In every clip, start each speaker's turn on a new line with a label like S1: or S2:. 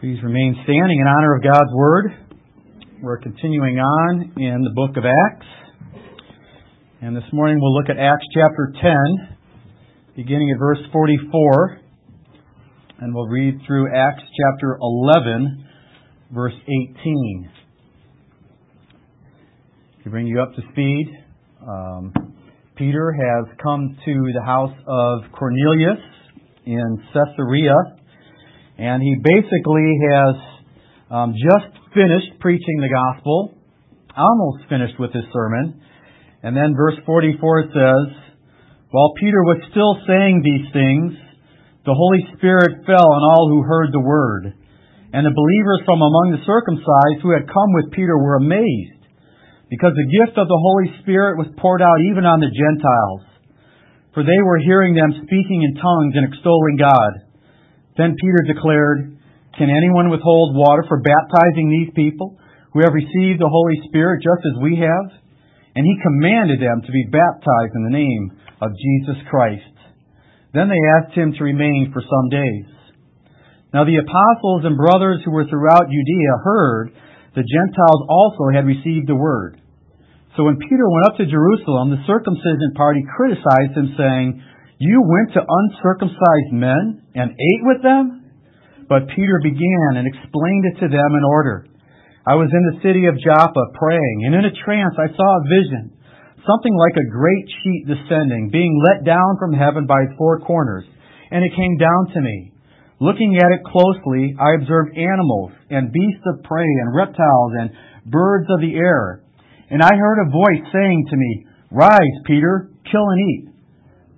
S1: Please remain standing in honor of God's Word. We're continuing on in the book of Acts. And this morning we'll look at Acts chapter 10, beginning at verse 44. And we'll read through Acts chapter 11, verse 18. To bring you up to speed, um, Peter has come to the house of Cornelius in Caesarea and he basically has um, just finished preaching the gospel, almost finished with his sermon. And then verse 44 says, While Peter was still saying these things, the Holy Spirit fell on all who heard the word. And the believers from among the circumcised who had come with Peter were amazed, because the gift of the Holy Spirit was poured out even on the Gentiles. For they were hearing them speaking in tongues and extolling God. Then Peter declared, Can anyone withhold water for baptizing these people who have received the Holy Spirit just as we have? And he commanded them to be baptized in the name of Jesus Christ. Then they asked him to remain for some days. Now the apostles and brothers who were throughout Judea heard the Gentiles also had received the word. So when Peter went up to Jerusalem, the circumcision party criticized him, saying, you went to uncircumcised men and ate with them? But Peter began and explained it to them in order. I was in the city of Joppa praying, and in a trance I saw a vision, something like a great sheet descending, being let down from heaven by its four corners, and it came down to me. Looking at it closely, I observed animals and beasts of prey and reptiles and birds of the air. And I heard a voice saying to me, Rise, Peter, kill and eat.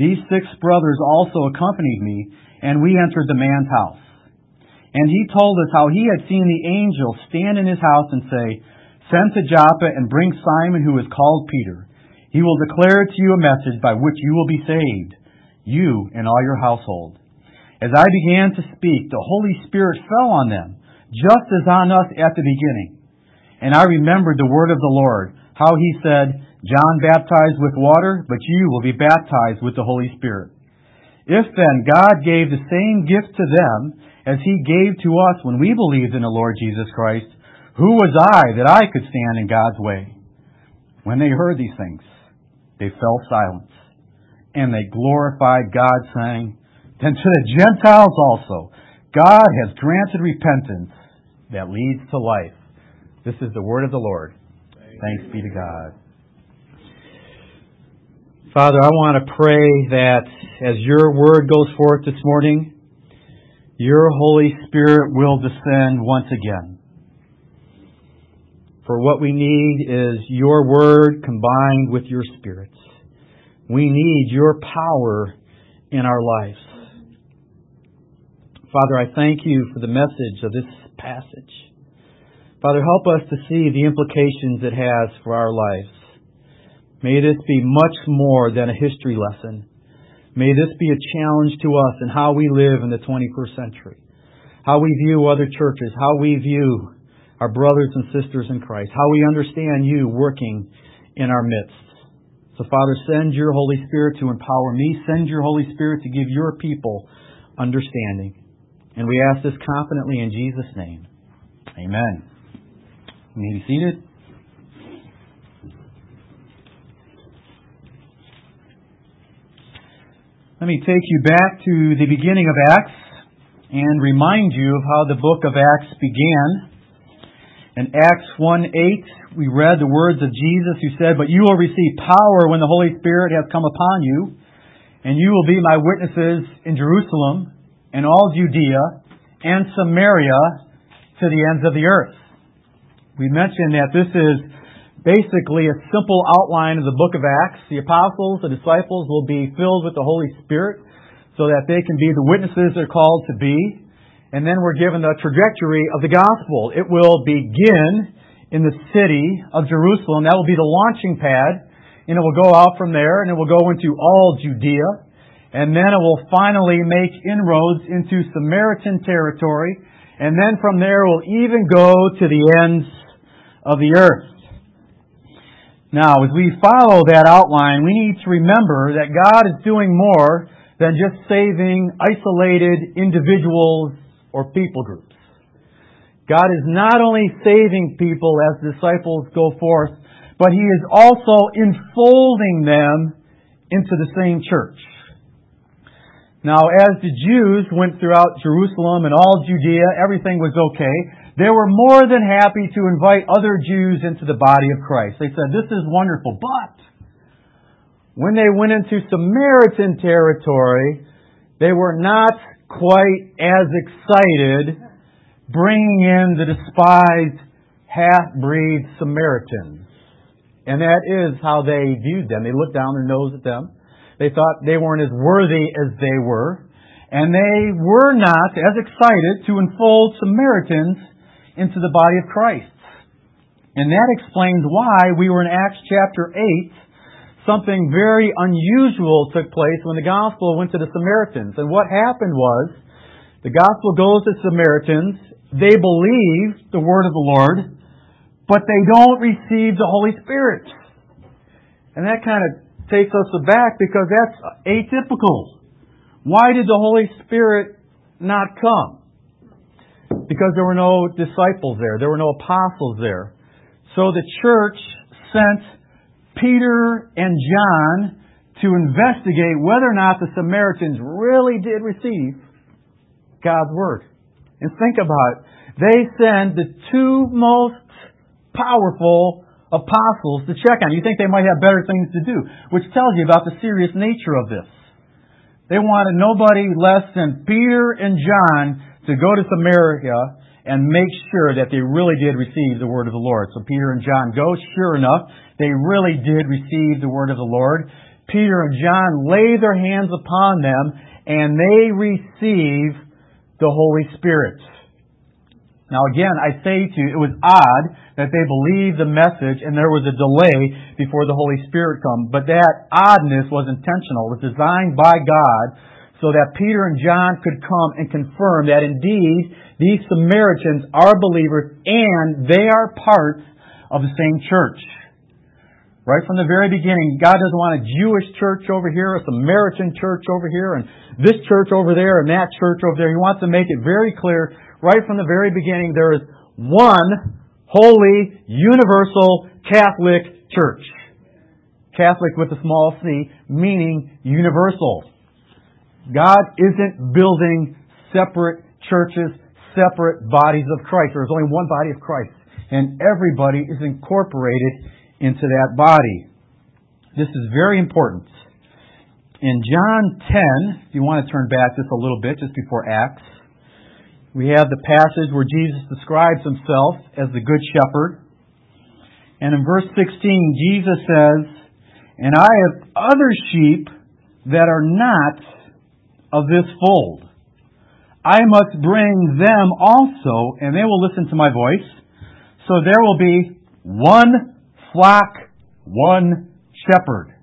S1: These six brothers also accompanied me, and we entered the man's house. And he told us how he had seen the angel stand in his house and say, Send to Joppa and bring Simon who is called Peter. He will declare to you a message by which you will be saved, you and all your household. As I began to speak, the Holy Spirit fell on them, just as on us at the beginning. And I remembered the word of the Lord, how he said, John baptized with water, but you will be baptized with the Holy Spirit. If then God gave the same gift to them as he gave to us when we believed in the Lord Jesus Christ, who was I that I could stand in God's way? When they heard these things, they fell silent, and they glorified God, saying, Then to the Gentiles also, God has granted repentance that leads to life. This is the word of the Lord. Thanks be to God. Father, I want to pray that as your word goes forth this morning, your Holy Spirit will descend once again. For what we need is your word combined with your spirit. We need your power in our lives. Father, I thank you for the message of this passage. Father, help us to see the implications it has for our lives. May this be much more than a history lesson. May this be a challenge to us in how we live in the 21st century, how we view other churches, how we view our brothers and sisters in Christ, how we understand you working in our midst. So, Father, send your Holy Spirit to empower me. Send your Holy Spirit to give your people understanding. And we ask this confidently in Jesus' name. Amen. You may be seated. Let me take you back to the beginning of Acts and remind you of how the book of Acts began. In Acts 1 8, we read the words of Jesus who said, But you will receive power when the Holy Spirit has come upon you, and you will be my witnesses in Jerusalem and all Judea and Samaria to the ends of the earth. We mentioned that this is basically a simple outline of the book of Acts. The apostles, the disciples will be filled with the Holy Spirit so that they can be the witnesses they're called to be. and then we're given the trajectory of the gospel. It will begin in the city of Jerusalem. That will be the launching pad, and it will go out from there, and it will go into all Judea, and then it will finally make inroads into Samaritan territory, and then from there it will even go to the ends of the earth. Now, as we follow that outline, we need to remember that God is doing more than just saving isolated individuals or people groups. God is not only saving people as disciples go forth, but He is also enfolding them into the same church. Now, as the Jews went throughout Jerusalem and all Judea, everything was okay. They were more than happy to invite other Jews into the body of Christ. They said, This is wonderful. But when they went into Samaritan territory, they were not quite as excited bringing in the despised half-breed Samaritans. And that is how they viewed them. They looked down their nose at them. They thought they weren't as worthy as they were. And they were not as excited to enfold Samaritans into the body of Christ. And that explains why we were in Acts chapter 8. Something very unusual took place when the gospel went to the Samaritans. And what happened was, the gospel goes to Samaritans. They believe the word of the Lord, but they don't receive the Holy Spirit. And that kind of takes us aback because that's atypical. Why did the Holy Spirit not come? Because there were no disciples there. There were no apostles there. So the church sent Peter and John to investigate whether or not the Samaritans really did receive God's Word. And think about it. They send the two most powerful apostles to check on. You think they might have better things to do, which tells you about the serious nature of this. They wanted nobody less than Peter and John to go to Samaria and make sure that they really did receive the word of the Lord. So Peter and John go. Sure enough, they really did receive the word of the Lord. Peter and John lay their hands upon them and they receive the Holy Spirit. Now again, I say to you, it was odd that they believed the message and there was a delay before the Holy Spirit come. But that oddness was intentional. It was designed by God so that Peter and John could come and confirm that indeed these Samaritans are believers and they are part of the same church. Right from the very beginning, God doesn't want a Jewish church over here, a Samaritan church over here, and this church over there, and that church over there. He wants to make it very clear right from the very beginning, there is one holy, universal Catholic church. Catholic with a small c, meaning universal. God isn't building separate churches, separate bodies of Christ. There's only one body of Christ, and everybody is incorporated into that body. This is very important. In John 10, if you want to turn back just a little bit, just before Acts, we have the passage where Jesus describes himself as the Good Shepherd. And in verse 16, Jesus says, And I have other sheep that are not of this fold. I must bring them also, and they will listen to my voice. So there will be one flock, one shepherd.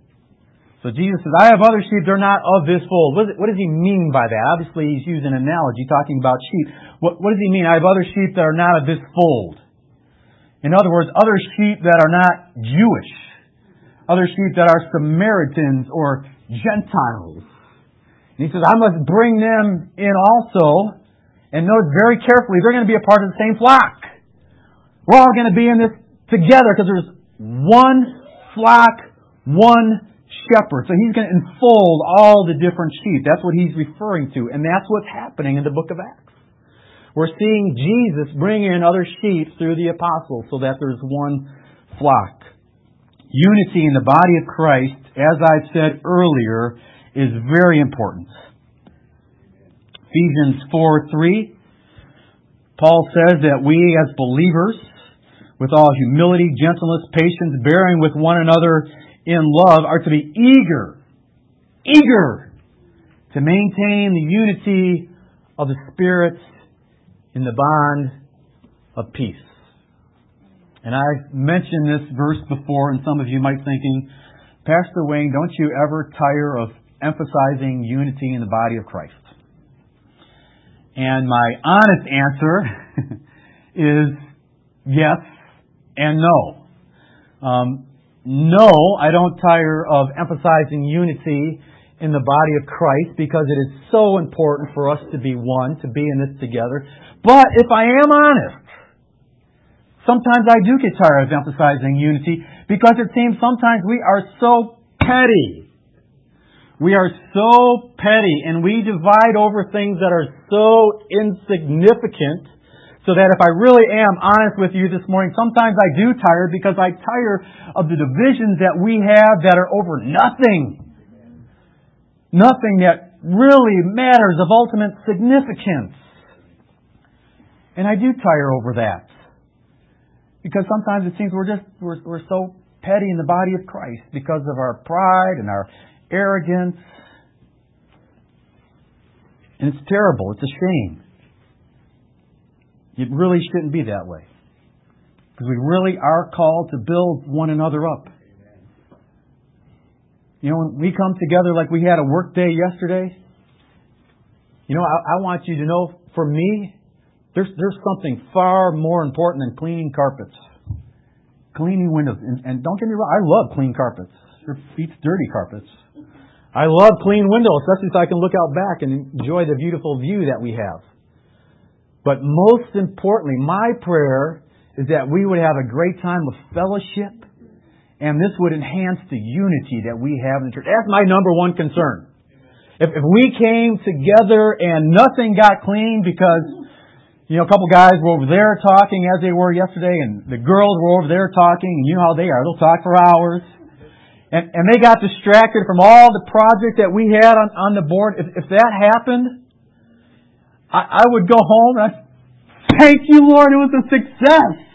S1: So Jesus says, I have other sheep, they're not of this fold. What, does he mean by that? Obviously, he's using an analogy talking about sheep. What, what does he mean? I have other sheep that are not of this fold. In other words, other sheep that are not Jewish. Other sheep that are Samaritans or Gentiles. And he says, I must bring them in also. And note very carefully, they're going to be a part of the same flock. We're all going to be in this together because there's one flock, one shepherd. So he's going to enfold all the different sheep. That's what he's referring to. And that's what's happening in the book of Acts. We're seeing Jesus bring in other sheep through the apostles so that there's one flock. Unity in the body of Christ, as I've said earlier, is very important. Ephesians 4 3, Paul says that we as believers, with all humility, gentleness, patience, bearing with one another in love are to be eager, eager to maintain the unity of the Spirit in the bond of peace. And I've mentioned this verse before, and some of you might thinking, Pastor Wayne, don't you ever tire of emphasizing unity in the body of Christ? And my honest answer is yes and no. Um, no, I don't tire of emphasizing unity in the body of Christ because it is so important for us to be one, to be in this together. But if I am honest, sometimes I do get tired of emphasizing unity because it seems sometimes we are so petty. We are so petty and we divide over things that are so insignificant so that if I really am honest with you this morning, sometimes I do tire because I tire of the divisions that we have that are over nothing nothing that really matters of ultimate significance. And I do tire over that. Because sometimes it seems we're just, we're, we're so petty in the body of Christ because of our pride and our arrogance. And it's terrible. It's a shame. It really shouldn't be that way. Because we really are called to build one another up. You know, when we come together like we had a work day yesterday, you know, I, I want you to know, for me, there's, there's something far more important than cleaning carpets, cleaning windows. And, and don't get me wrong, I love clean carpets. Your feet's dirty carpets. I love clean windows, especially so I can look out back and enjoy the beautiful view that we have. But most importantly, my prayer is that we would have a great time of fellowship and this would enhance the unity that we have in the church. That's my number one concern. If, if we came together and nothing got clean because, you know, a couple guys were over there talking as they were yesterday, and the girls were over there talking, and you know how they are. They'll talk for hours. And, and they got distracted from all the project that we had on, on the board. If, if that happened, I, I would go home and I, thank you, Lord, it was a success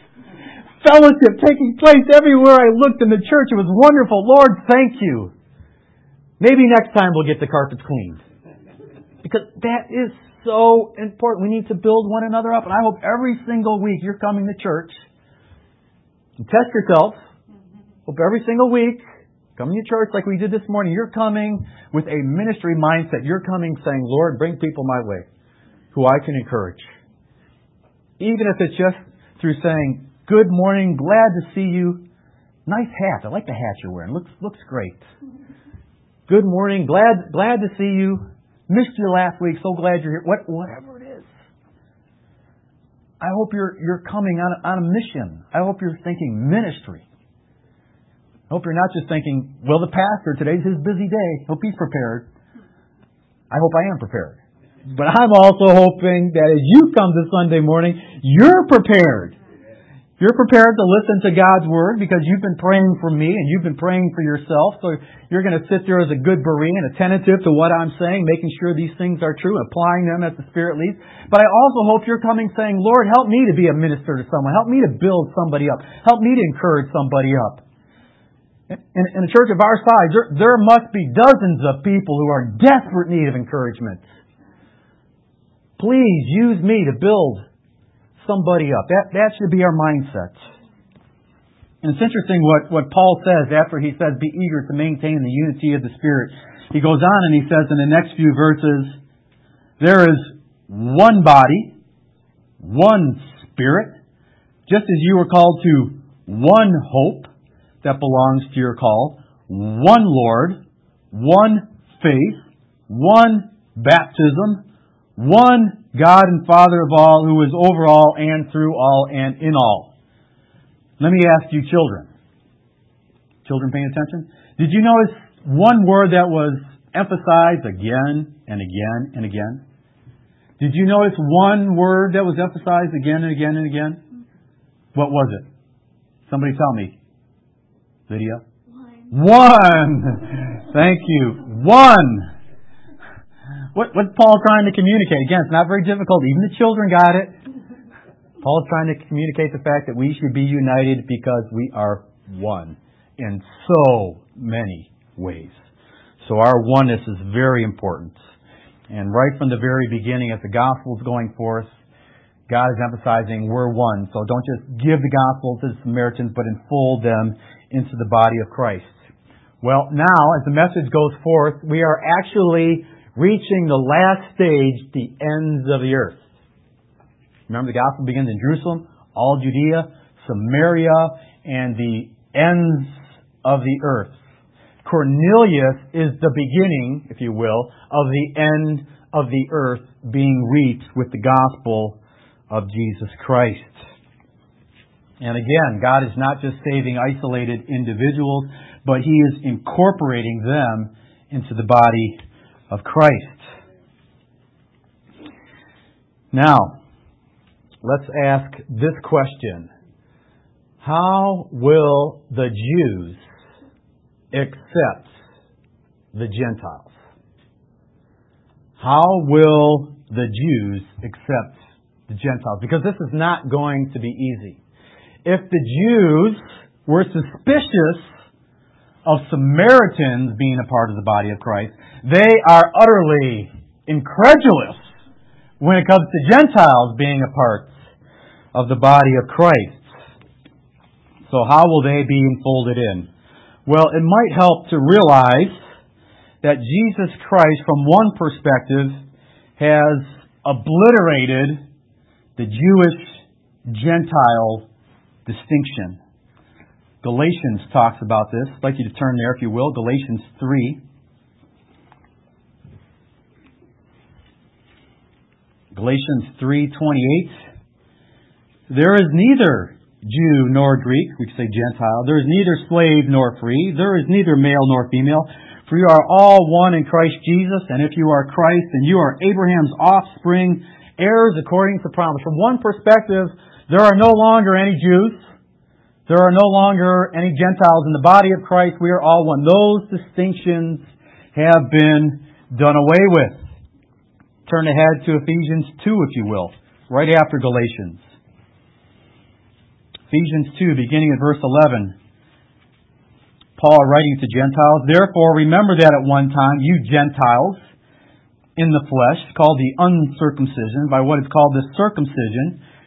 S1: fellowship taking place everywhere I looked in the church. It was wonderful. Lord, thank you. Maybe next time we'll get the carpets cleaned. Because that is so important. We need to build one another up. And I hope every single week you're coming to church and test yourself. Hope every single week, coming to church like we did this morning, you're coming with a ministry mindset. You're coming saying, Lord, bring people my way who I can encourage. Even if it's just through saying, Good morning. Glad to see you. Nice hat. I like the hat you're wearing. Looks looks great. Good morning. Glad glad to see you. Missed you last week. So glad you're here. What whatever it is. I hope you're you're coming on on a mission. I hope you're thinking ministry. I hope you're not just thinking, well, the pastor today's his busy day. Hope he's prepared. I hope I am prepared. But I'm also hoping that as you come this Sunday morning, you're prepared. You're prepared to listen to God's Word because you've been praying for me and you've been praying for yourself. So you're going to sit there as a good Berean, attentive to what I'm saying, making sure these things are true, applying them as the Spirit leads. But I also hope you're coming saying, Lord, help me to be a minister to someone. Help me to build somebody up. Help me to encourage somebody up. In, in a church of our size, there, there must be dozens of people who are in desperate need of encouragement. Please use me to build somebody up. That, that should be our mindset. And it's interesting what, what Paul says after he says, be eager to maintain the unity of the Spirit. He goes on and he says in the next few verses, there is one body, one Spirit, just as you were called to one hope that belongs to your call, one Lord, one faith, one baptism, one God and Father of all, who is over all and through all and in all. Let me ask you, children. Children paying attention? Did you notice one word that was emphasized again and again and again? Did you notice one word that was emphasized again and again and again? What was it? Somebody tell me. Lydia? One. One. Thank you. One. What, what's Paul trying to communicate? Again, it's not very difficult. Even the children got it. Paul's trying to communicate the fact that we should be united because we are one in so many ways. So our oneness is very important. And right from the very beginning, as the gospel is going forth, God is emphasizing we're one. So don't just give the gospel to the Samaritans, but enfold them into the body of Christ. Well, now, as the message goes forth, we are actually reaching the last stage, the ends of the earth. Remember, the gospel begins in Jerusalem, all Judea, Samaria, and the ends of the earth. Cornelius is the beginning, if you will, of the end of the earth being reached with the gospel of Jesus Christ. And again, God is not just saving isolated individuals, but He is incorporating them into the body of Christ. Now, let's ask this question. How will the Jews accept the Gentiles? How will the Jews accept the Gentiles? Because this is not going to be easy. If the Jews were suspicious of Samaritans being a part of the body of Christ, they are utterly incredulous when it comes to Gentiles being a part of the body of Christ. So how will they be enfolded in? Well, it might help to realize that Jesus Christ, from one perspective, has obliterated the Jewish Gentile distinction. Galatians talks about this. I'd like you to turn there, if you will. Galatians 3. Galatians 3:28 There is neither Jew nor Greek, we could say Gentile. There is neither slave nor free. There is neither male nor female. For you are all one in Christ Jesus, and if you are Christ, then you are Abraham's offspring, heirs according to promise. From one perspective, there are no longer any Jews. There are no longer any Gentiles in the body of Christ. We are all one. Those distinctions have been done away with. Turn ahead to Ephesians 2, if you will, right after Galatians. Ephesians 2, beginning at verse 11. Paul writing to Gentiles, Therefore remember that at one time you Gentiles in the flesh, called the uncircumcision, by what is called the circumcision,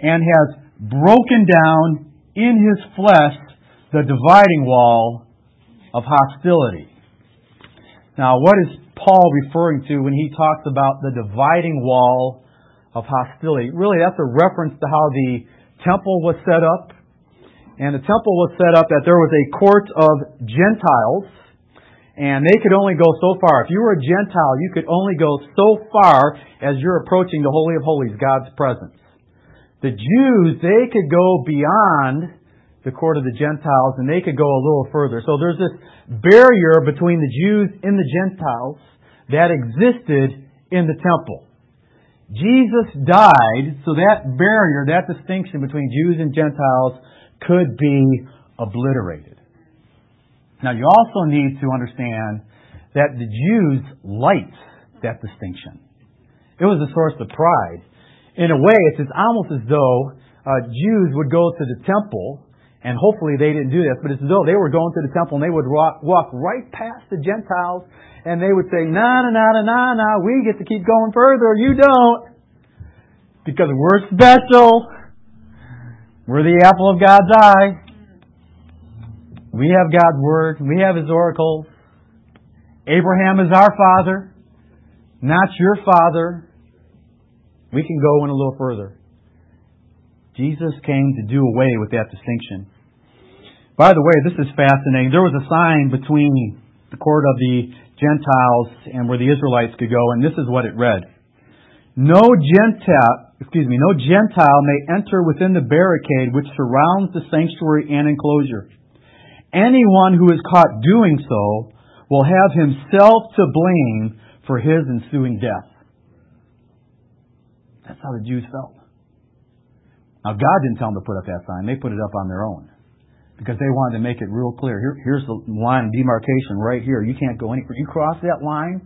S1: and has broken down in his flesh the dividing wall of hostility. Now, what is Paul referring to when he talks about the dividing wall of hostility? Really, that's a reference to how the temple was set up. And the temple was set up that there was a court of Gentiles, and they could only go so far. If you were a Gentile, you could only go so far as you're approaching the Holy of Holies, God's presence. The Jews, they could go beyond the court of the Gentiles and they could go a little further. So there's this barrier between the Jews and the Gentiles that existed in the temple. Jesus died, so that barrier, that distinction between Jews and Gentiles could be obliterated. Now you also need to understand that the Jews liked that distinction. It was a source of pride in a way, it's almost as though uh, Jews would go to the temple, and hopefully they didn't do this, but it's as though they were going to the temple and they would walk, walk right past the Gentiles, and they would say, "Nah, nah, nah, nah, nah, we get to keep going further. You don't, because we're special. We're the apple of God's eye. We have God's word. We have His oracles. Abraham is our father, not your father. We can go in a little further. Jesus came to do away with that distinction. By the way, this is fascinating. There was a sign between the court of the Gentiles and where the Israelites could go, and this is what it read. No Gentile, excuse me, no Gentile may enter within the barricade which surrounds the sanctuary and enclosure. Anyone who is caught doing so will have himself to blame for his ensuing death. That's how the Jews felt. Now, God didn't tell them to put up that sign. They put it up on their own because they wanted to make it real clear. Here, here's the line of demarcation right here. You can't go anywhere. You cross that line,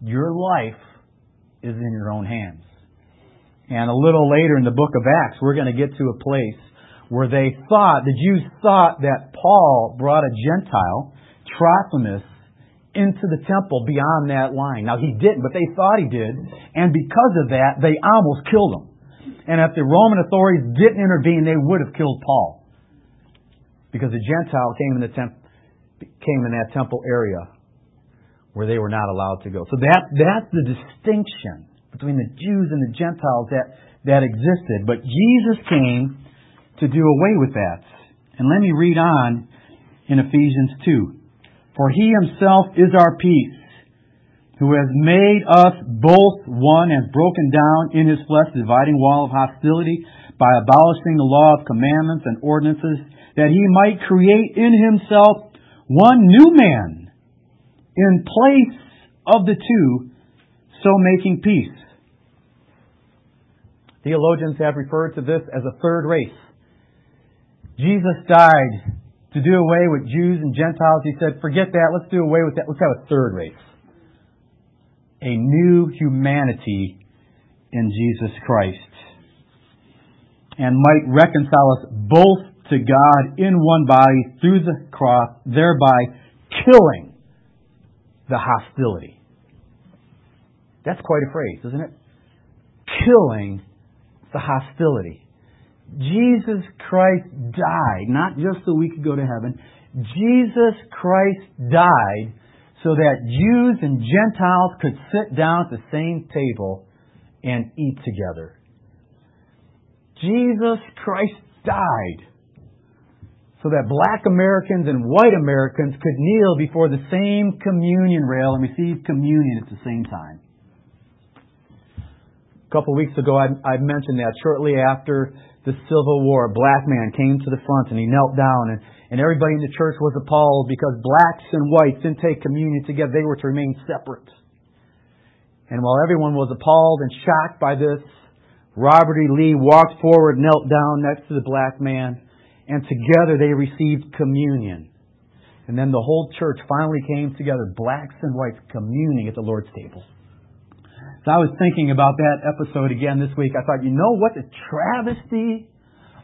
S1: your life is in your own hands. And a little later in the book of Acts, we're going to get to a place where they thought, the Jews thought that Paul brought a Gentile, Trophimus, into the temple beyond that line. Now he didn't, but they thought he did, and because of that, they almost killed him. And if the Roman authorities didn't intervene, they would have killed Paul. Because the Gentile came in the temp- came in that temple area where they were not allowed to go. So that that's the distinction between the Jews and the Gentiles that, that existed. But Jesus came to do away with that. And let me read on in Ephesians 2. For he himself is our peace, who has made us both one and broken down in his flesh the dividing wall of hostility by abolishing the law of commandments and ordinances, that he might create in himself one new man in place of the two, so making peace. Theologians have referred to this as a third race. Jesus died to do away with Jews and Gentiles. He said, forget that, let's do away with that. Let's have a third race. A new humanity in Jesus Christ. And might reconcile us both to God in one body through the cross, thereby killing the hostility. That's quite a phrase, isn't it? Killing the hostility. Jesus Christ died, not just so we could go to heaven. Jesus Christ died so that Jews and Gentiles could sit down at the same table and eat together. Jesus Christ died so that black Americans and white Americans could kneel before the same communion rail and receive communion at the same time. A couple of weeks ago, I, I mentioned that shortly after the Civil War, a black man came to the front and he knelt down, and, and everybody in the church was appalled because blacks and whites didn't take communion together. They were to remain separate. And while everyone was appalled and shocked by this, Robert E. Lee walked forward, knelt down next to the black man, and together they received communion. And then the whole church finally came together, blacks and whites communing at the Lord's table. So I was thinking about that episode again this week. I thought, you know what the travesty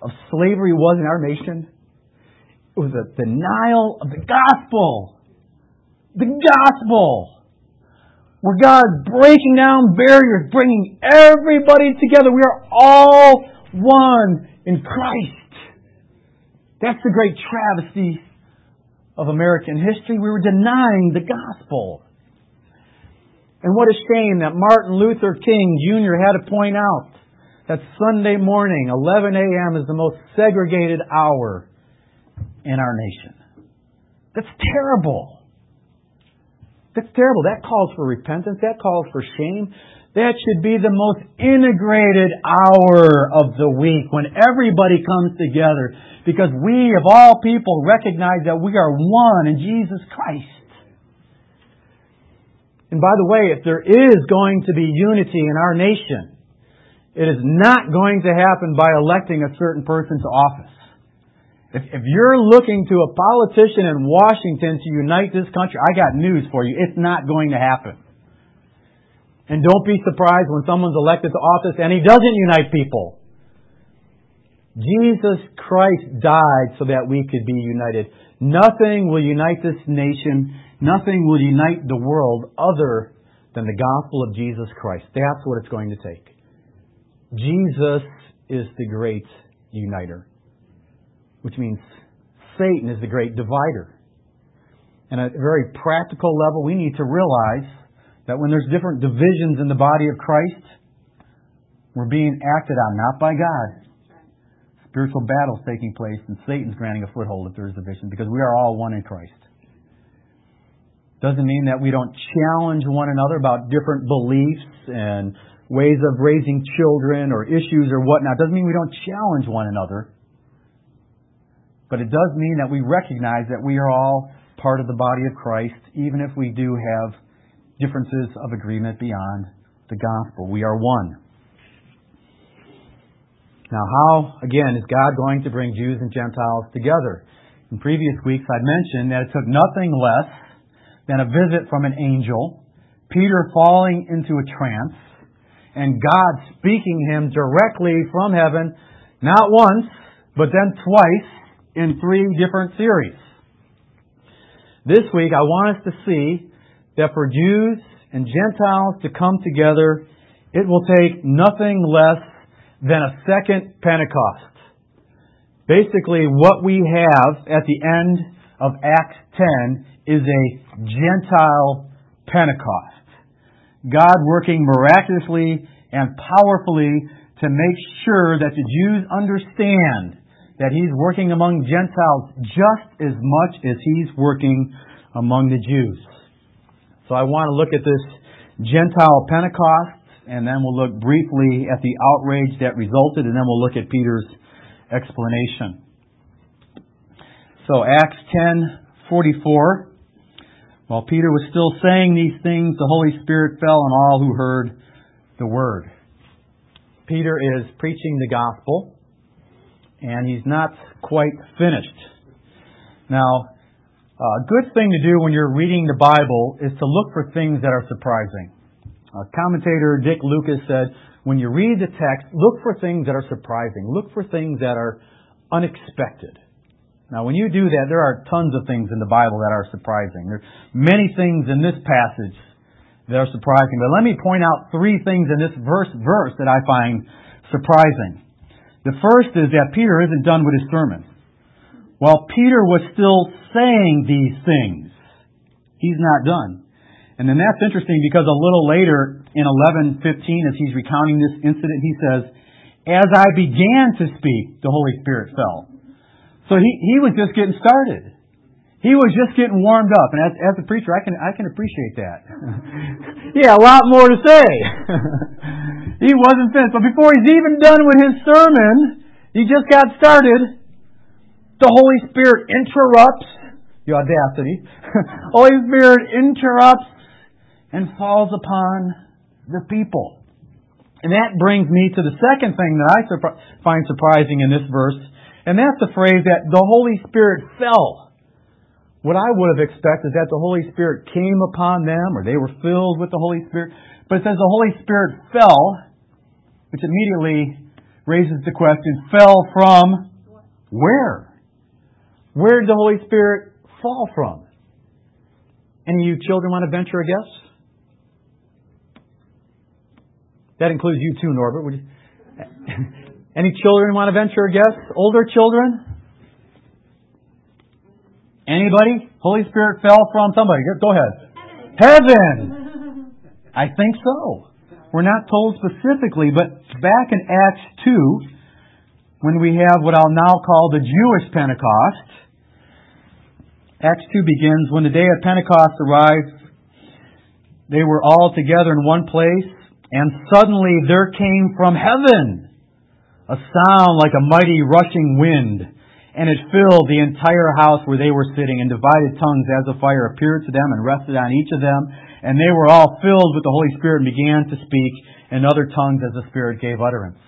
S1: of slavery was in our nation? It was a denial of the gospel. The gospel. Where God's breaking down barriers, bringing everybody together. We are all one in Christ. That's the great travesty of American history. We were denying the gospel. And what a shame that Martin Luther King Jr. had to point out that Sunday morning, 11 a.m., is the most segregated hour in our nation. That's terrible. That's terrible. That calls for repentance. That calls for shame. That should be the most integrated hour of the week when everybody comes together because we, of all people, recognize that we are one in Jesus Christ. And by the way, if there is going to be unity in our nation, it is not going to happen by electing a certain person to office. If, if you're looking to a politician in Washington to unite this country, I got news for you. It's not going to happen. And don't be surprised when someone's elected to office and he doesn't unite people. Jesus Christ died so that we could be united. Nothing will unite this nation Nothing will unite the world other than the gospel of Jesus Christ. That's what it's going to take. Jesus is the great uniter, which means Satan is the great divider. And at a very practical level, we need to realize that when there's different divisions in the body of Christ, we're being acted on not by God. Spiritual battles taking place, and Satan's granting a foothold if there's division, because we are all one in Christ. Doesn't mean that we don't challenge one another about different beliefs and ways of raising children or issues or whatnot. Doesn't mean we don't challenge one another. But it does mean that we recognize that we are all part of the body of Christ, even if we do have differences of agreement beyond the gospel. We are one. Now, how, again, is God going to bring Jews and Gentiles together? In previous weeks, I mentioned that it took nothing less than a visit from an angel, Peter falling into a trance, and God speaking him directly from heaven, not once, but then twice in three different series. This week, I want us to see that for Jews and Gentiles to come together, it will take nothing less than a second Pentecost. Basically, what we have at the end of Acts 10 is a Gentile Pentecost. God working miraculously and powerfully to make sure that the Jews understand that He's working among Gentiles just as much as He's working among the Jews. So I want to look at this Gentile Pentecost, and then we'll look briefly at the outrage that resulted, and then we'll look at Peter's explanation. So Acts 10:44 while Peter was still saying these things the Holy Spirit fell on all who heard the word. Peter is preaching the gospel and he's not quite finished. Now, a good thing to do when you're reading the Bible is to look for things that are surprising. A commentator Dick Lucas said, when you read the text, look for things that are surprising. Look for things that are unexpected. Now, when you do that, there are tons of things in the Bible that are surprising. There are many things in this passage that are surprising. But let me point out three things in this verse, verse that I find surprising. The first is that Peter isn't done with his sermon. While Peter was still saying these things, he's not done. And then that's interesting because a little later in 11:15 as he's recounting this incident he says, "As I began to speak, the Holy Spirit fell." So he he was just getting started. He was just getting warmed up, and as, as a preacher, I can I can appreciate that. yeah, a lot more to say. he wasn't finished, but before he's even done with his sermon, he just got started. The Holy Spirit interrupts the audacity. Holy Spirit interrupts and falls upon the people. And that brings me to the second thing that I find surprising in this verse, and that's the phrase that the Holy Spirit fell. What I would have expected is that the Holy Spirit came upon them, or they were filled with the Holy Spirit. But it says the Holy Spirit fell, which immediately raises the question, fell from where? Where did the Holy Spirit fall from? Any of you children want to venture a guess? That includes you too, Norbert. Would you? Any children want to venture a guess? Older children? Anybody? Holy Spirit fell from somebody. Go ahead. Heaven. Heaven. I think so. We're not told specifically, but back in Acts 2, when we have what I'll now call the Jewish Pentecost, Acts 2 begins, when the day of Pentecost arrived, they were all together in one place. And suddenly there came from heaven a sound like a mighty rushing wind, and it filled the entire house where they were sitting, and divided tongues as a fire appeared to them and rested on each of them. And they were all filled with the Holy Spirit and began to speak in other tongues as the Spirit gave utterance.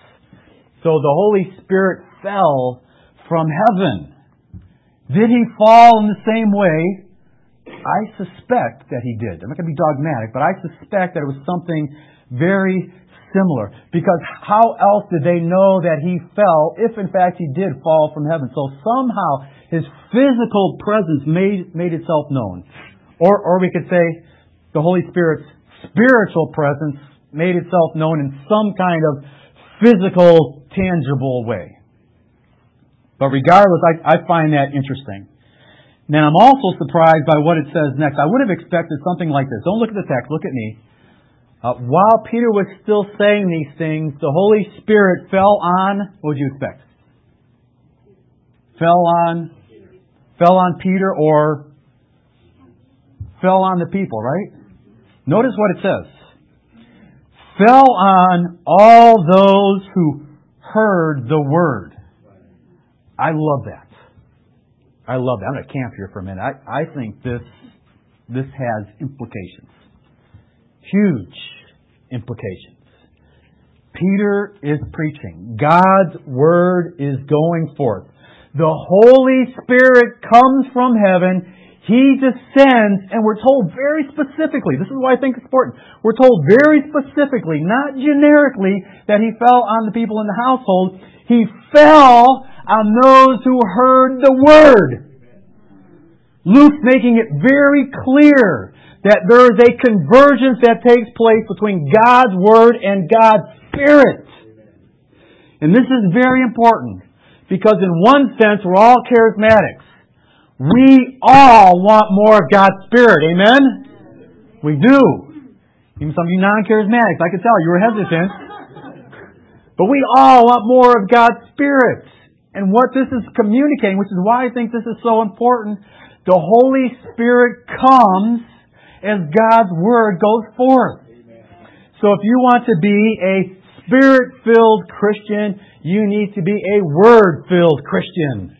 S1: So the Holy Spirit fell from heaven. Did he fall in the same way? I suspect that he did. I'm not going to be dogmatic, but I suspect that it was something very similar. Because how else did they know that he fell if in fact he did fall from heaven? So somehow his physical presence made, made itself known. Or, or we could say the Holy Spirit's spiritual presence made itself known in some kind of physical, tangible way. But regardless, I, I find that interesting. Then I'm also surprised by what it says next. I would have expected something like this. Don't look at the text, look at me. Uh, while Peter was still saying these things, the Holy Spirit fell on, what would you expect? Fell on, fell on Peter or fell on the people, right? Notice what it says. Fell on all those who heard the word. I love that. I love that. I'm going to camp here for a minute. I, I think this, this has implications huge implications. Peter is preaching. God's word is going forth. The Holy Spirit comes from heaven. He descends, and we're told very specifically, this is why I think it's important. We're told very specifically, not generically, that he fell on the people in the household. He fell on those who heard the word. Luke's making it very clear that there is a convergence that takes place between God's Word and God's Spirit. And this is very important because in one sense we're all charismatics. We all want more of God's Spirit. Amen? We do. Even some of you non-charismatics, I can tell you were hesitant. But we all want more of God's Spirit. And what this is communicating, which is why I think this is so important, the Holy Spirit comes as God's Word goes forth. So if you want to be a Spirit-filled Christian, you need to be a Word-filled Christian.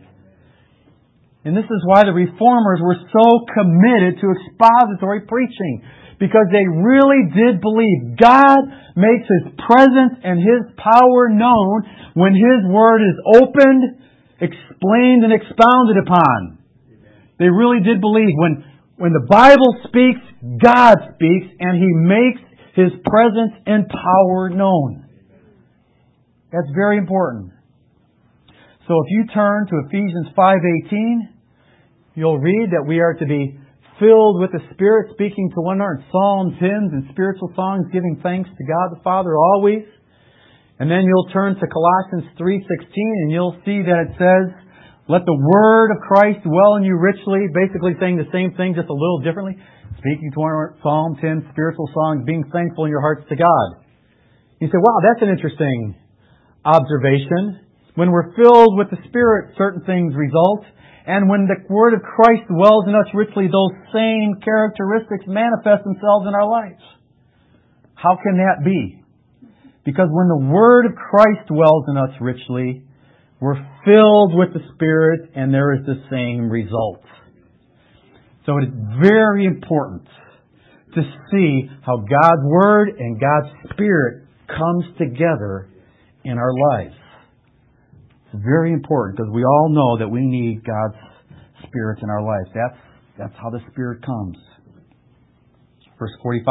S1: And this is why the Reformers were so committed to expository preaching. Because they really did believe God makes His presence and His power known when His Word is opened, explained, and expounded upon. They really did believe when when the Bible speaks, God speaks, and He makes His presence and power known. That's very important. So if you turn to Ephesians 5.18, you'll read that we are to be filled with the Spirit, speaking to one another in psalms, hymns, and spiritual songs, giving thanks to God the Father always. And then you'll turn to Colossians 3.16 and you'll see that it says, let the word of Christ dwell in you richly, basically saying the same thing, just a little differently. Speaking to our Psalm 10, spiritual songs, being thankful in your hearts to God. You say, wow, that's an interesting observation. When we're filled with the Spirit, certain things result. And when the Word of Christ dwells in us richly, those same characteristics manifest themselves in our lives. How can that be? Because when the Word of Christ dwells in us richly, we're filled with the Spirit and there is the same result. So it is very important to see how God's Word and God's Spirit comes together in our lives. Very important because we all know that we need God's Spirit in our lives. That's, that's how the Spirit comes. Verse 45.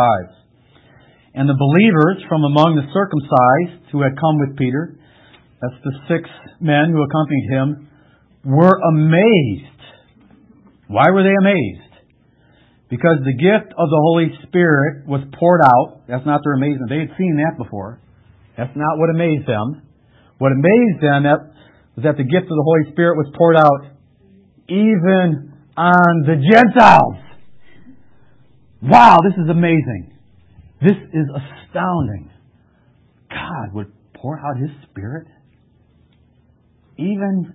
S1: And the believers from among the circumcised who had come with Peter that's the six men who accompanied him, were amazed. Why were they amazed? Because the gift of the Holy Spirit was poured out. That's not their amazement. They had seen that before. That's not what amazed them. What amazed them was that the gift of the Holy Spirit was poured out even on the Gentiles. Wow, this is amazing. This is astounding. God would pour out His Spirit even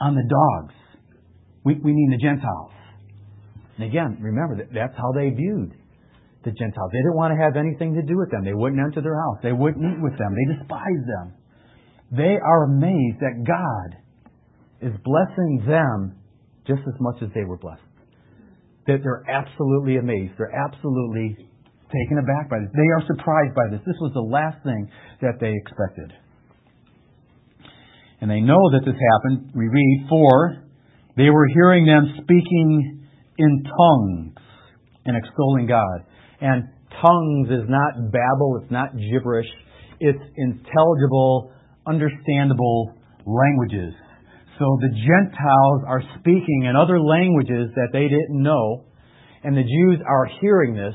S1: on the dogs. We, we mean the Gentiles. And again, remember, that that's how they viewed the Gentiles. They didn't want to have anything to do with them. They wouldn't enter their house. They wouldn't eat with them. They despised them. They are amazed that God is blessing them just as much as they were blessed. That they're absolutely amazed. They're absolutely taken aback by this. They are surprised by this. This was the last thing that they expected and they know that this happened, we read, for they were hearing them speaking in tongues and extolling God. And tongues is not babble, it's not gibberish, it's intelligible, understandable languages. So the Gentiles are speaking in other languages that they didn't know, and the Jews are hearing this,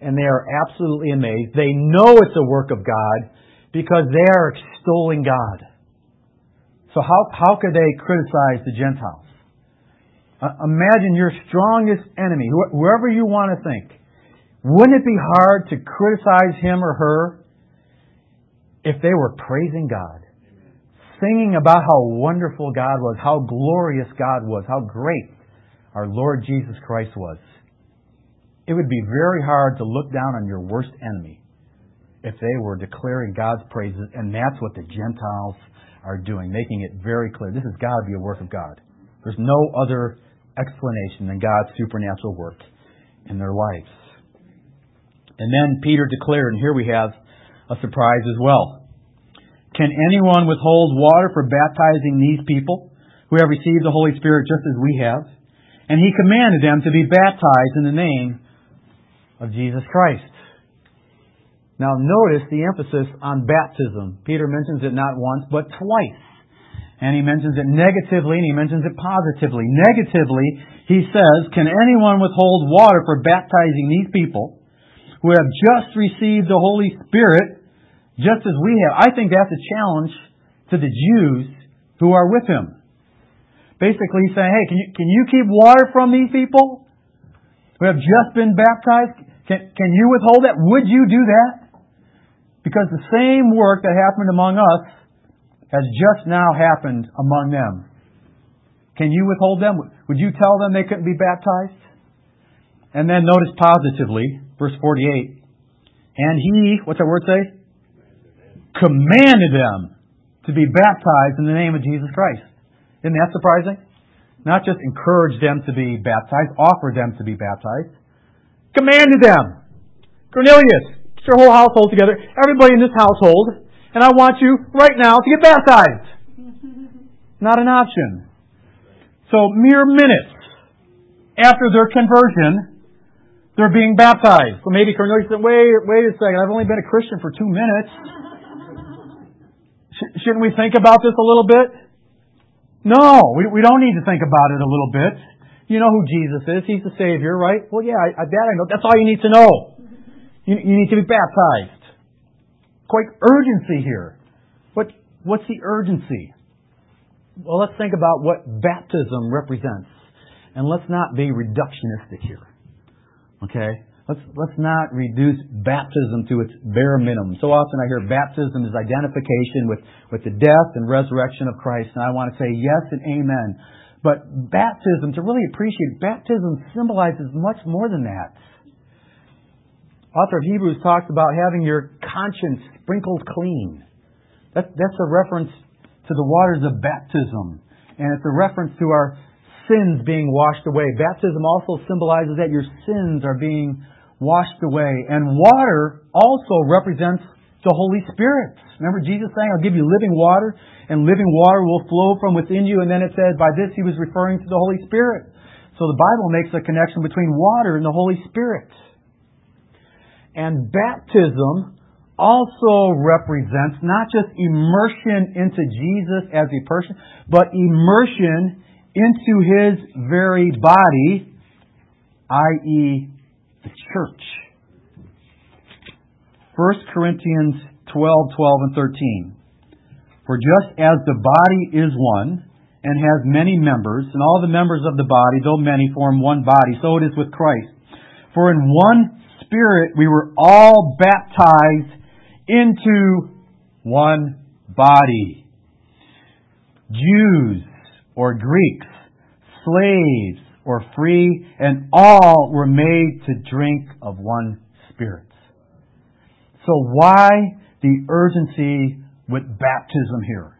S1: and they are absolutely amazed. They know it's a work of God because they are extolling God. So how, how could they criticize the Gentiles? Uh, imagine your strongest enemy, wh- whoever you want to think. Wouldn't it be hard to criticize him or her if they were praising God? Singing about how wonderful God was, how glorious God was, how great our Lord Jesus Christ was. It would be very hard to look down on your worst enemy if they were declaring God's praises, and that's what the Gentiles are doing, making it very clear. This has got to be a work of God. There's no other explanation than God's supernatural work in their lives. And then Peter declared, and here we have a surprise as well. Can anyone withhold water for baptizing these people who have received the Holy Spirit just as we have? And he commanded them to be baptized in the name of Jesus Christ. Now notice the emphasis on baptism. Peter mentions it not once, but twice. And he mentions it negatively and he mentions it positively. Negatively, he says, Can anyone withhold water for baptizing these people who have just received the Holy Spirit just as we have? I think that's a challenge to the Jews who are with him. Basically he's saying, hey, can you, can you keep water from these people who have just been baptized? Can, can you withhold that? Would you do that? Because the same work that happened among us has just now happened among them. Can you withhold them? Would you tell them they couldn't be baptized? And then notice positively, verse 48. And he, what's that word say? Commanded them to be baptized in the name of Jesus Christ. Isn't that surprising? Not just encouraged them to be baptized, offered them to be baptized. Commanded them. Cornelius, get your whole household together, everybody in this household, and I want you right now to get baptized. Not an option. So mere minutes after their conversion, they're being baptized. So maybe Cornelius said, wait, wait a second, I've only been a Christian for two minutes. Shouldn't we think about this a little bit? No, we, we don't need to think about it a little bit. You know who Jesus is. He's the Savior, right? Well, yeah, I, I, I know. That's all you need to know. You, you need to be baptized. Quite urgency here. What, what's the urgency? Well, let's think about what baptism represents. And let's not be reductionistic here. Okay? Let's, let's not reduce baptism to its bare minimum. So often I hear baptism is identification with, with the death and resurrection of Christ, and I want to say yes and amen. But baptism, to really appreciate, baptism symbolizes much more than that author of Hebrews talks about having your conscience sprinkled clean. That, that's a reference to the waters of baptism. And it's a reference to our sins being washed away. Baptism also symbolizes that your sins are being washed away. And water also represents the Holy Spirit. Remember Jesus saying, I'll give you living water, and living water will flow from within you. And then it said, by this he was referring to the Holy Spirit. So the Bible makes a connection between water and the Holy Spirit. And baptism also represents not just immersion into Jesus as a person, but immersion into his very body, i.e., the church. 1 Corinthians 12, 12, and 13. For just as the body is one and has many members, and all the members of the body, though many, form one body, so it is with Christ. For in one Spirit, we were all baptized into one body. Jews or Greeks, slaves or free, and all were made to drink of one Spirit. So why the urgency with baptism here?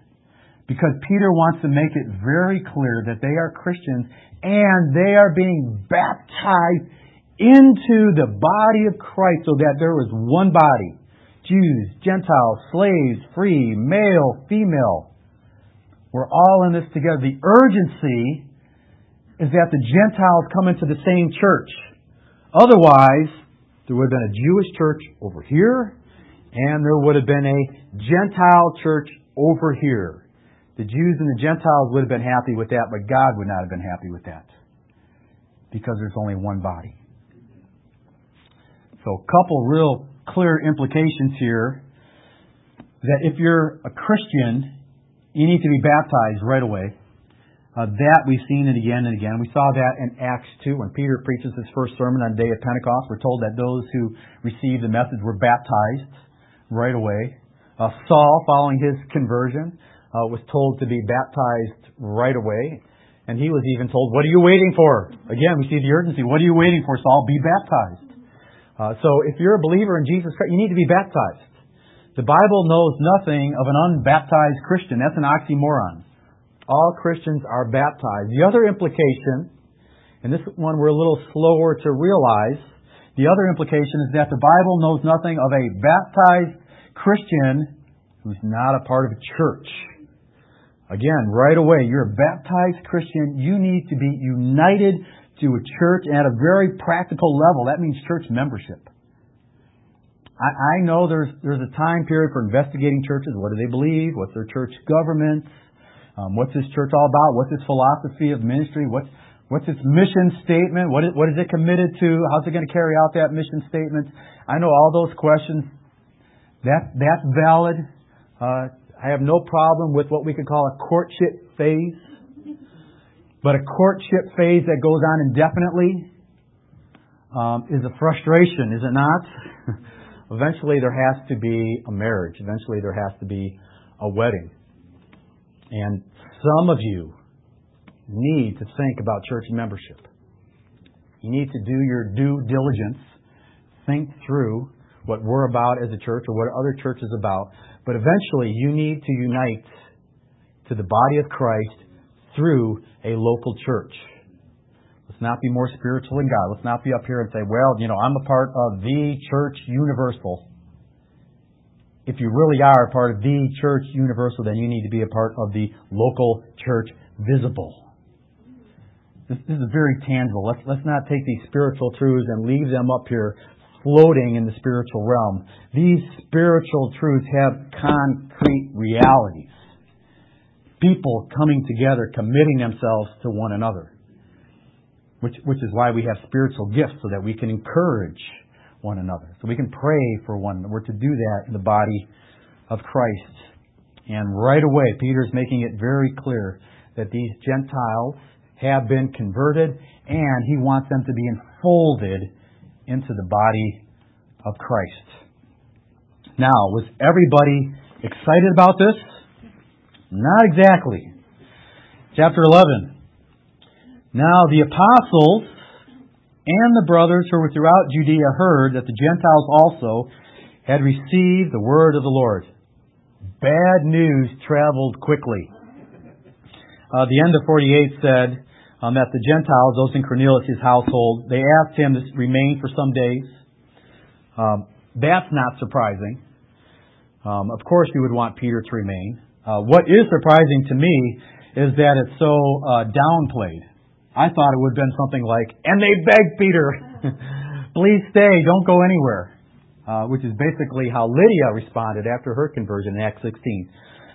S1: Because Peter wants to make it very clear that they are Christians and they are being baptized into the body of Christ so that there is one body. Jews, Gentiles, slaves, free, male, female. We're all in this together. The urgency is that the Gentiles come into the same church. Otherwise, there would have been a Jewish church over here, and there would have been a Gentile church over here. The Jews and the Gentiles would have been happy with that, but God would not have been happy with that. Because there's only one body. So a couple real clear implications here that if you're a Christian, you need to be baptized right away. Uh, that we've seen it again and again. We saw that in Acts 2 when Peter preaches his first sermon on the day of Pentecost. We're told that those who received the message were baptized right away. Uh, Saul, following his conversion, uh, was told to be baptized right away. And he was even told, What are you waiting for? Again, we see the urgency. What are you waiting for, Saul? Be baptized. Uh, so if you're a believer in Jesus Christ, you need to be baptized. The Bible knows nothing of an unbaptized Christian. That's an oxymoron. All Christians are baptized. The other implication, and this one we're a little slower to realize, the other implication is that the Bible knows nothing of a baptized Christian who's not a part of a church. Again, right away, you're a baptized Christian. You need to be united to a church at a very practical level. That means church membership. I, I know there's there's a time period for investigating churches. What do they believe? What's their church government? Um, what's this church all about? What's its philosophy of ministry? What's what's its mission statement? What is, what is it committed to? How's it going to carry out that mission statement? I know all those questions. That that's valid. Uh, I have no problem with what we could call a courtship phase. But a courtship phase that goes on indefinitely um, is a frustration, is it not? Eventually, there has to be a marriage. Eventually, there has to be a wedding. And some of you need to think about church membership. You need to do your due diligence, think through what we're about as a church or what other churches are about. But eventually, you need to unite to the body of Christ through a local church. Let's not be more spiritual than God. Let's not be up here and say, well, you know, I'm a part of the church universal. If you really are a part of the church universal, then you need to be a part of the local church visible. This, this is very tangible. Let's, let's not take these spiritual truths and leave them up here floating in the spiritual realm. These spiritual truths have concrete realities. People coming together, committing themselves to one another. Which, which is why we have spiritual gifts so that we can encourage one another. So we can pray for one. We're to do that in the body of Christ. And right away, Peter's making it very clear that these Gentiles have been converted and he wants them to be enfolded into the body of Christ. Now, was everybody excited about this? Not exactly. Chapter 11. Now the apostles and the brothers who were throughout Judea heard that the Gentiles also had received the word of the Lord. Bad news traveled quickly. Uh, the end of 48 said, um, that the Gentiles, those in Cornelius' household, they asked him to remain for some days. Um, that's not surprising. Um, of course, you would want Peter to remain. Uh, what is surprising to me is that it's so uh, downplayed. I thought it would have been something like, and they begged Peter, please stay, don't go anywhere. Uh, which is basically how Lydia responded after her conversion in Acts 16.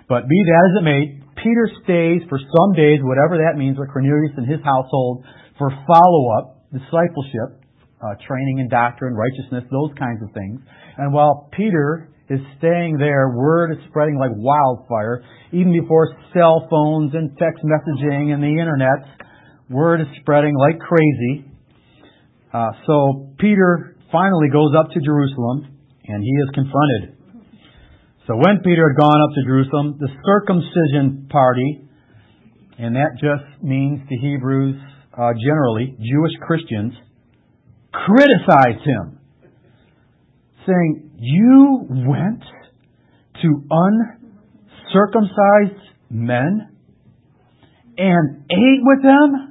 S1: But be that as it may, Peter stays for some days, whatever that means, with Cornelius and his household for follow-up, discipleship, uh, training in doctrine, righteousness, those kinds of things. And while Peter is staying there, word is spreading like wildfire, even before cell phones and text messaging and the internet. Word is spreading like crazy. Uh, so Peter finally goes up to Jerusalem and he is confronted. So when Peter had gone up to Jerusalem, the circumcision party, and that just means the Hebrews uh, generally, Jewish Christians, criticized him, saying, You went to uncircumcised men and ate with them?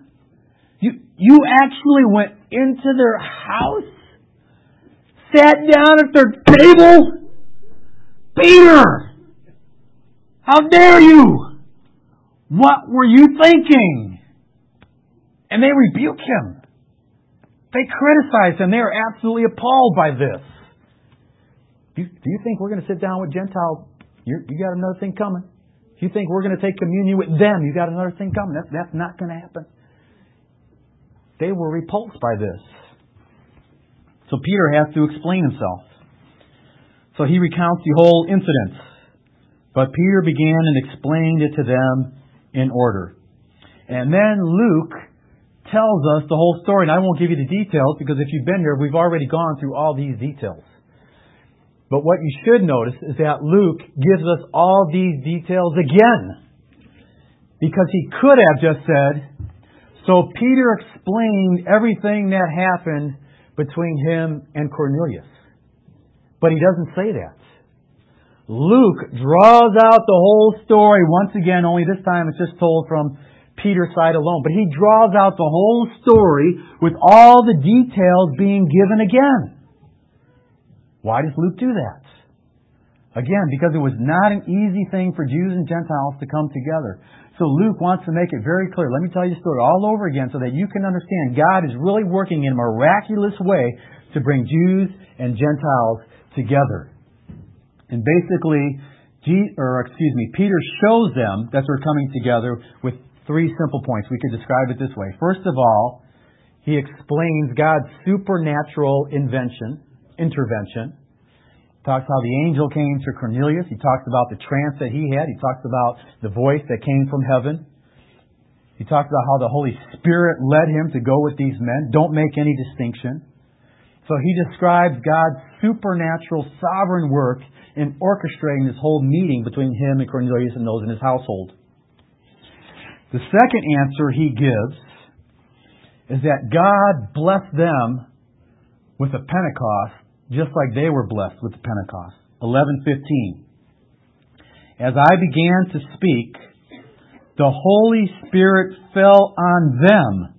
S1: You, actually went into their house? Sat down at their table? Peter! How dare you? What were you thinking? And they rebuke him. They criticize him. They are absolutely appalled by this. Do you, do you think we're going to sit down with Gentiles? You got another thing coming. If you think we're going to take communion with them, you got another thing coming. That's, that's not going to happen. They were repulsed by this. So Peter has to explain himself. So he recounts the whole incident. But Peter began and explained it to them in order. And then Luke tells us the whole story. And I won't give you the details because if you've been here, we've already gone through all these details. But what you should notice is that Luke gives us all these details again. Because he could have just said, so Peter explained everything that happened between him and Cornelius. But he doesn't say that. Luke draws out the whole story once again, only this time it's just told from Peter's side alone. But he draws out the whole story with all the details being given again. Why does Luke do that? Again, because it was not an easy thing for Jews and Gentiles to come together. So Luke wants to make it very clear. Let me tell you the story all over again so that you can understand God is really working in a miraculous way to bring Jews and Gentiles together. And basically, or excuse me, Peter shows them that they're coming together with three simple points. We could describe it this way. First of all, he explains God's supernatural invention, intervention. Talks how the angel came to Cornelius. He talks about the trance that he had. He talks about the voice that came from heaven. He talks about how the Holy Spirit led him to go with these men. Don't make any distinction. So he describes God's supernatural sovereign work in orchestrating this whole meeting between him and Cornelius and those in his household. The second answer he gives is that God blessed them with a Pentecost just like they were blessed with the Pentecost. 11:15 As I began to speak the Holy Spirit fell on them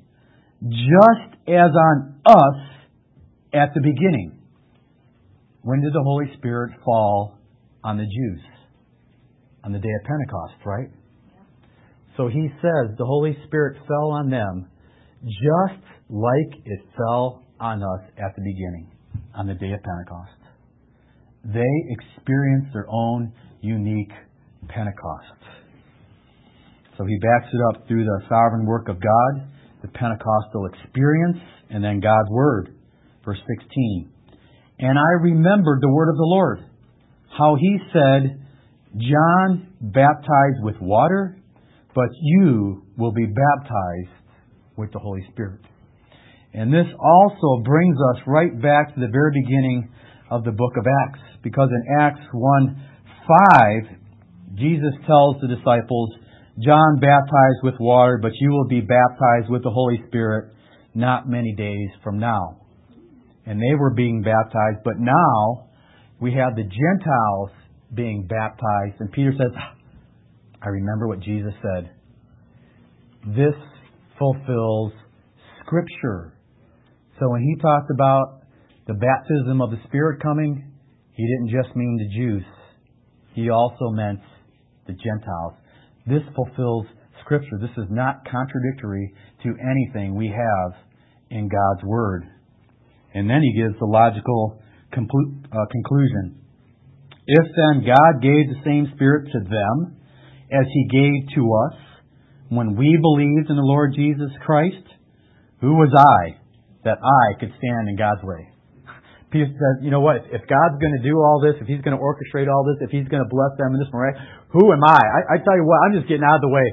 S1: just as on us at the beginning. When did the Holy Spirit fall on the Jews? On the day of Pentecost, right? So he says the Holy Spirit fell on them just like it fell on us at the beginning, on the day of Pentecost. They experienced their own unique Pentecost. So he backs it up through the sovereign work of God, the Pentecostal experience, and then God's Word. Verse 16. And I remembered the word of the Lord, how he said, John baptized with water, but you will be baptized with the Holy Spirit. And this also brings us right back to the very beginning of the book of Acts, because in Acts 1 5, Jesus tells the disciples, John baptized with water, but you will be baptized with the Holy Spirit not many days from now and they were being baptized, but now we have the Gentiles being baptized. And Peter says, ah, I remember what Jesus said. This fulfills Scripture. So when he talked about the baptism of the Spirit coming, he didn't just mean the Jews, he also meant the Gentiles. This fulfills Scripture. This is not contradictory to anything we have in God's Word. And then he gives the logical conclu- uh, conclusion. If then God gave the same Spirit to them as he gave to us when we believed in the Lord Jesus Christ, who was I that I could stand in God's way? Peter says, you know what, if God's going to do all this, if he's going to orchestrate all this, if he's going to bless them in this way, who am I? I? I tell you what, I'm just getting out of the way.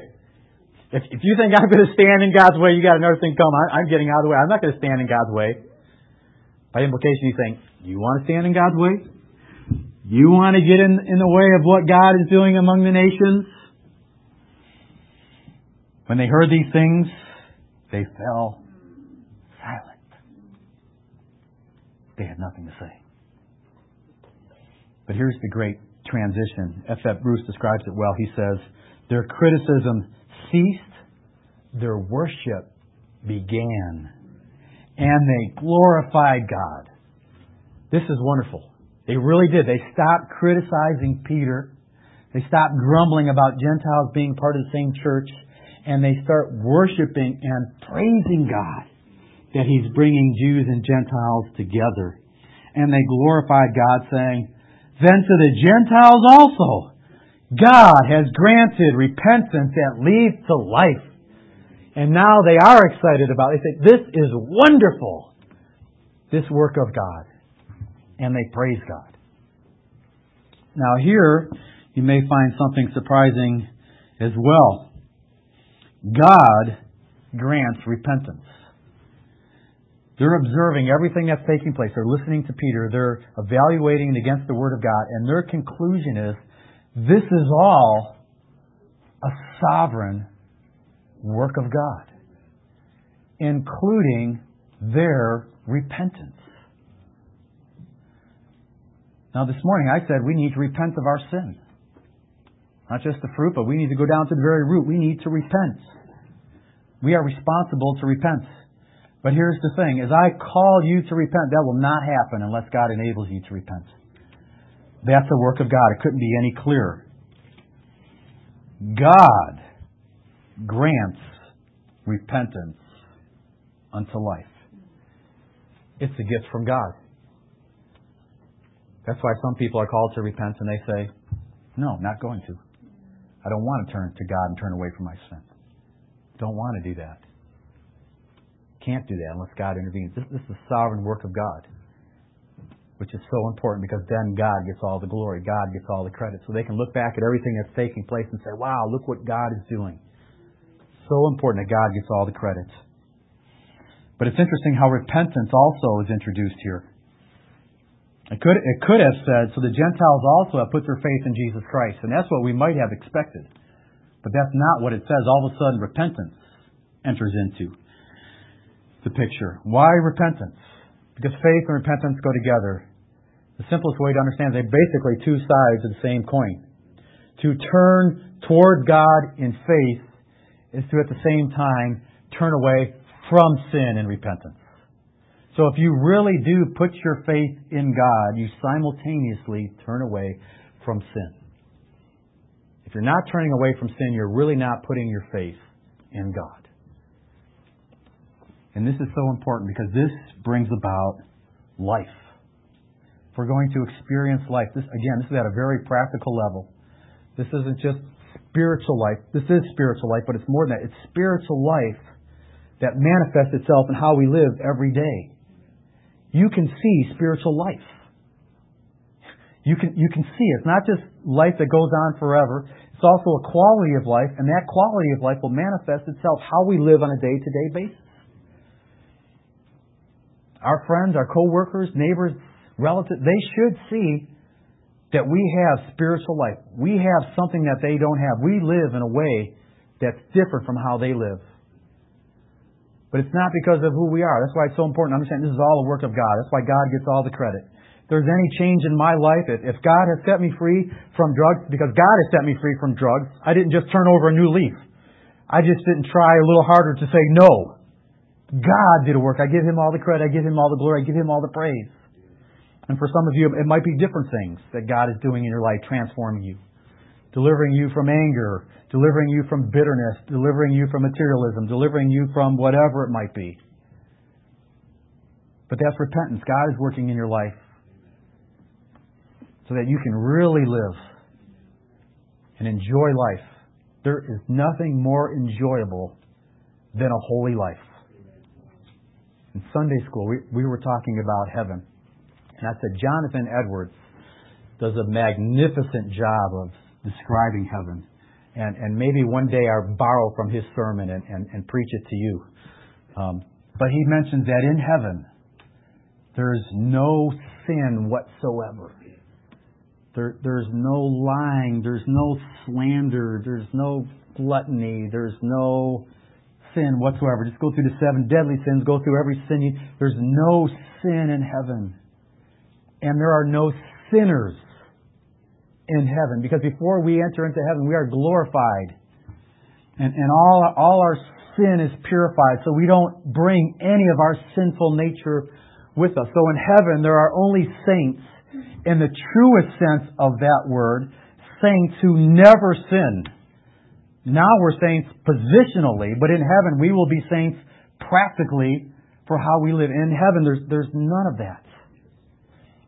S1: If, if you think I'm going to stand in God's way, you got another thing come. I, I'm getting out of the way. I'm not going to stand in God's way. By implication, you think, you want to stand in God's way? You want to get in, in the way of what God is doing among the nations? When they heard these things, they fell silent. They had nothing to say. But here's the great transition. F. F. Bruce describes it well. He says, Their criticism ceased, their worship began and they glorified God. This is wonderful. They really did. They stopped criticizing Peter. They stopped grumbling about Gentiles being part of the same church. And they start worshiping and praising God that He's bringing Jews and Gentiles together. And they glorified God, saying, Then to the Gentiles also, God has granted repentance that leads to life. And now they are excited about it. They say, This is wonderful, this work of God. And they praise God. Now, here, you may find something surprising as well. God grants repentance. They're observing everything that's taking place. They're listening to Peter. They're evaluating it against the Word of God. And their conclusion is this is all a sovereign work of God, including their repentance. Now, this morning I said we need to repent of our sin. Not just the fruit, but we need to go down to the very root. We need to repent. We are responsible to repent. But here's the thing as I call you to repent, that will not happen unless God enables you to repent. That's the work of God. It couldn't be any clearer. God grants repentance unto life. It's a gift from God. That's why some people are called to repent and they say, No, I'm not going to. I don't want to turn to God and turn away from my sin. Don't want to do that. Can't do that unless God intervenes. This, this is the sovereign work of God, which is so important because then God gets all the glory. God gets all the credit. So they can look back at everything that's taking place and say, wow, look what God is doing. So important that God gets all the credit. But it's interesting how repentance also is introduced here. It could, it could have said, so the Gentiles also have put their faith in Jesus Christ. And that's what we might have expected. But that's not what it says. All of a sudden, repentance enters into the picture. Why repentance? Because faith and repentance go together. The simplest way to understand is they're basically two sides of the same coin. To turn toward God in faith is to at the same time turn away from sin and repentance. So if you really do put your faith in God, you simultaneously turn away from sin. If you're not turning away from sin, you're really not putting your faith in God. And this is so important because this brings about life. If we're going to experience life, this again, this is at a very practical level. This isn't just spiritual life. This is spiritual life, but it's more than that. It's spiritual life that manifests itself in how we live every day you can see spiritual life. You can, you can see it. It's not just life that goes on forever. It's also a quality of life, and that quality of life will manifest itself how we live on a day to day basis. Our friends, our co-workers, neighbors, relatives, they should see that we have spiritual life. We have something that they don't have. We live in a way that's different from how they live. But it's not because of who we are. That's why it's so important to understand this is all a work of God. That's why God gets all the credit. If there's any change in my life, if, if God has set me free from drugs, because God has set me free from drugs, I didn't just turn over a new leaf. I just didn't try a little harder to say no. God did a work. I give Him all the credit. I give Him all the glory. I give Him all the praise. And for some of you, it might be different things that God is doing in your life, transforming you delivering you from anger, delivering you from bitterness, delivering you from materialism, delivering you from whatever it might be. But that's repentance. God is working in your life so that you can really live and enjoy life. There is nothing more enjoyable than a holy life. In Sunday school, we, we were talking about heaven. And I said, Jonathan Edwards does a magnificent job of describing heaven. And, and maybe one day I'll borrow from his sermon and, and, and preach it to you. Um, but he mentions that in heaven, there's no sin whatsoever. There, there's no lying. There's no slander. There's no gluttony. There's no sin whatsoever. Just go through the seven deadly sins. Go through every sin. There's no sin in heaven. And there are no sinners in heaven. Because before we enter into heaven, we are glorified. And, and all, all our sin is purified. So we don't bring any of our sinful nature with us. So in heaven, there are only saints in the truest sense of that word, saints who never sin. Now we're saints positionally, but in heaven we will be saints practically for how we live. In heaven, there's, there's none of that.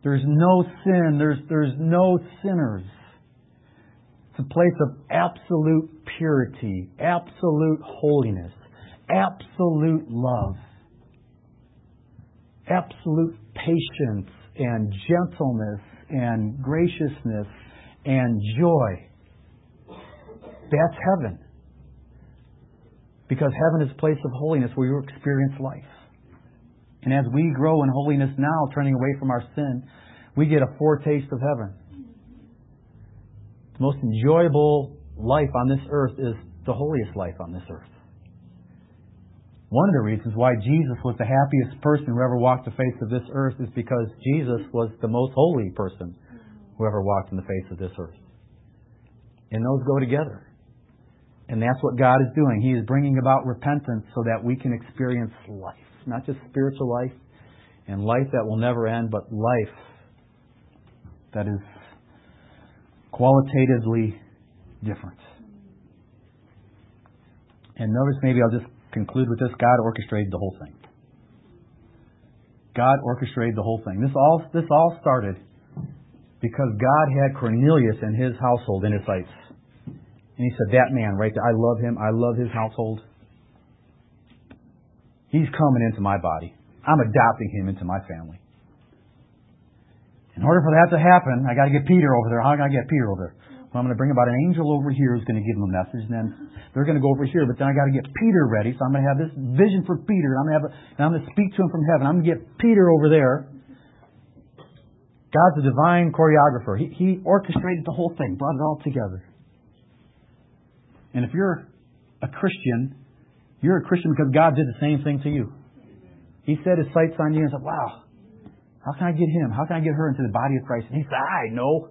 S1: There's no sin. There's, there's no sinners. It's a place of absolute purity, absolute holiness, absolute love, absolute patience and gentleness and graciousness and joy. That's heaven. Because heaven is a place of holiness where you experience life. And as we grow in holiness now, turning away from our sin, we get a foretaste of heaven. The most enjoyable life on this earth is the holiest life on this earth. One of the reasons why Jesus was the happiest person who ever walked the face of this earth is because Jesus was the most holy person who ever walked in the face of this earth. And those go together. And that's what God is doing. He is bringing about repentance so that we can experience life not just spiritual life and life that will never end, but life that is qualitatively different. And notice maybe I'll just conclude with this God orchestrated the whole thing. God orchestrated the whole thing. This all this all started because God had Cornelius and his household in his sights. And he said, That man right there, I love him, I love his household. He's coming into my body. I'm adopting him into my family. In order for that to happen, I got to get Peter over there. How can I get Peter over there? Well, I'm going to bring about an angel over here who's going to give him a message, and then they're going to go over here. But then I got to get Peter ready, so I'm going to have this vision for Peter. I'm going to have, a, and I'm going to speak to him from heaven. I'm going to get Peter over there. God's a divine choreographer. He, he orchestrated the whole thing, brought it all together. And if you're a Christian, you're a Christian because God did the same thing to you. He set his sights on you and said, Wow, how can I get him? How can I get her into the body of Christ? And he said, I know.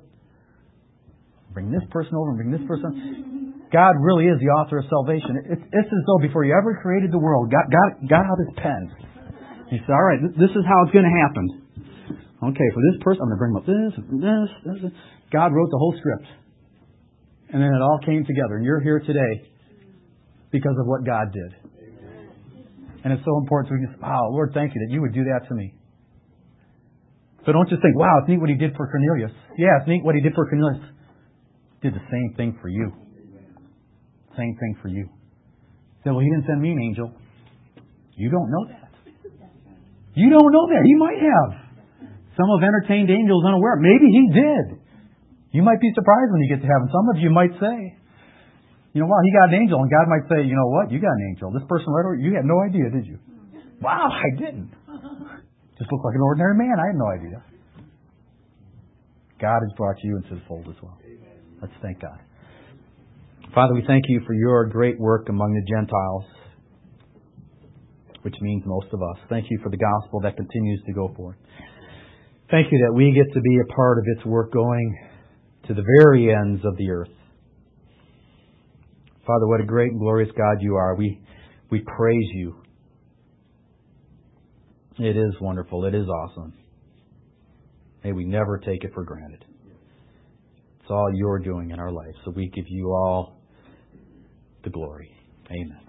S1: Bring this person over and bring this person. God really is the author of salvation. It's, it's as though before you ever created the world, God got, got out his pen. He said, All right, this is how it's going to happen. Okay, for this person, I'm going to bring up this, this, this. God wrote the whole script. And then it all came together. And you're here today because of what God did. And it's so important. So we just, wow, Lord, thank you that you would do that to me. So don't just think, wow, it's neat what he did for Cornelius. Yeah, it's neat what he did for Cornelius. Did the same thing for you. Same thing for you. Say, well, he didn't send me an angel. You don't know that. You don't know that. He might have. Some have entertained angels unaware. Maybe he did. You might be surprised when you get to heaven. Some of you might say, you know, wow, he got an angel. And God might say, you know what? You got an angel. This person right over, you had no idea, did you? Wow, I didn't. Just looked like an ordinary man. I had no idea. God has brought you into the fold as well. Let's thank God. Father, we thank you for your great work among the Gentiles, which means most of us. Thank you for the gospel that continues to go forth. Thank you that we get to be a part of its work going to the very ends of the earth. Father, what a great and glorious God you are. We, we praise you. It is wonderful. It is awesome. May we never take it for granted. It's all you're doing in our life. So we give you all the glory. Amen.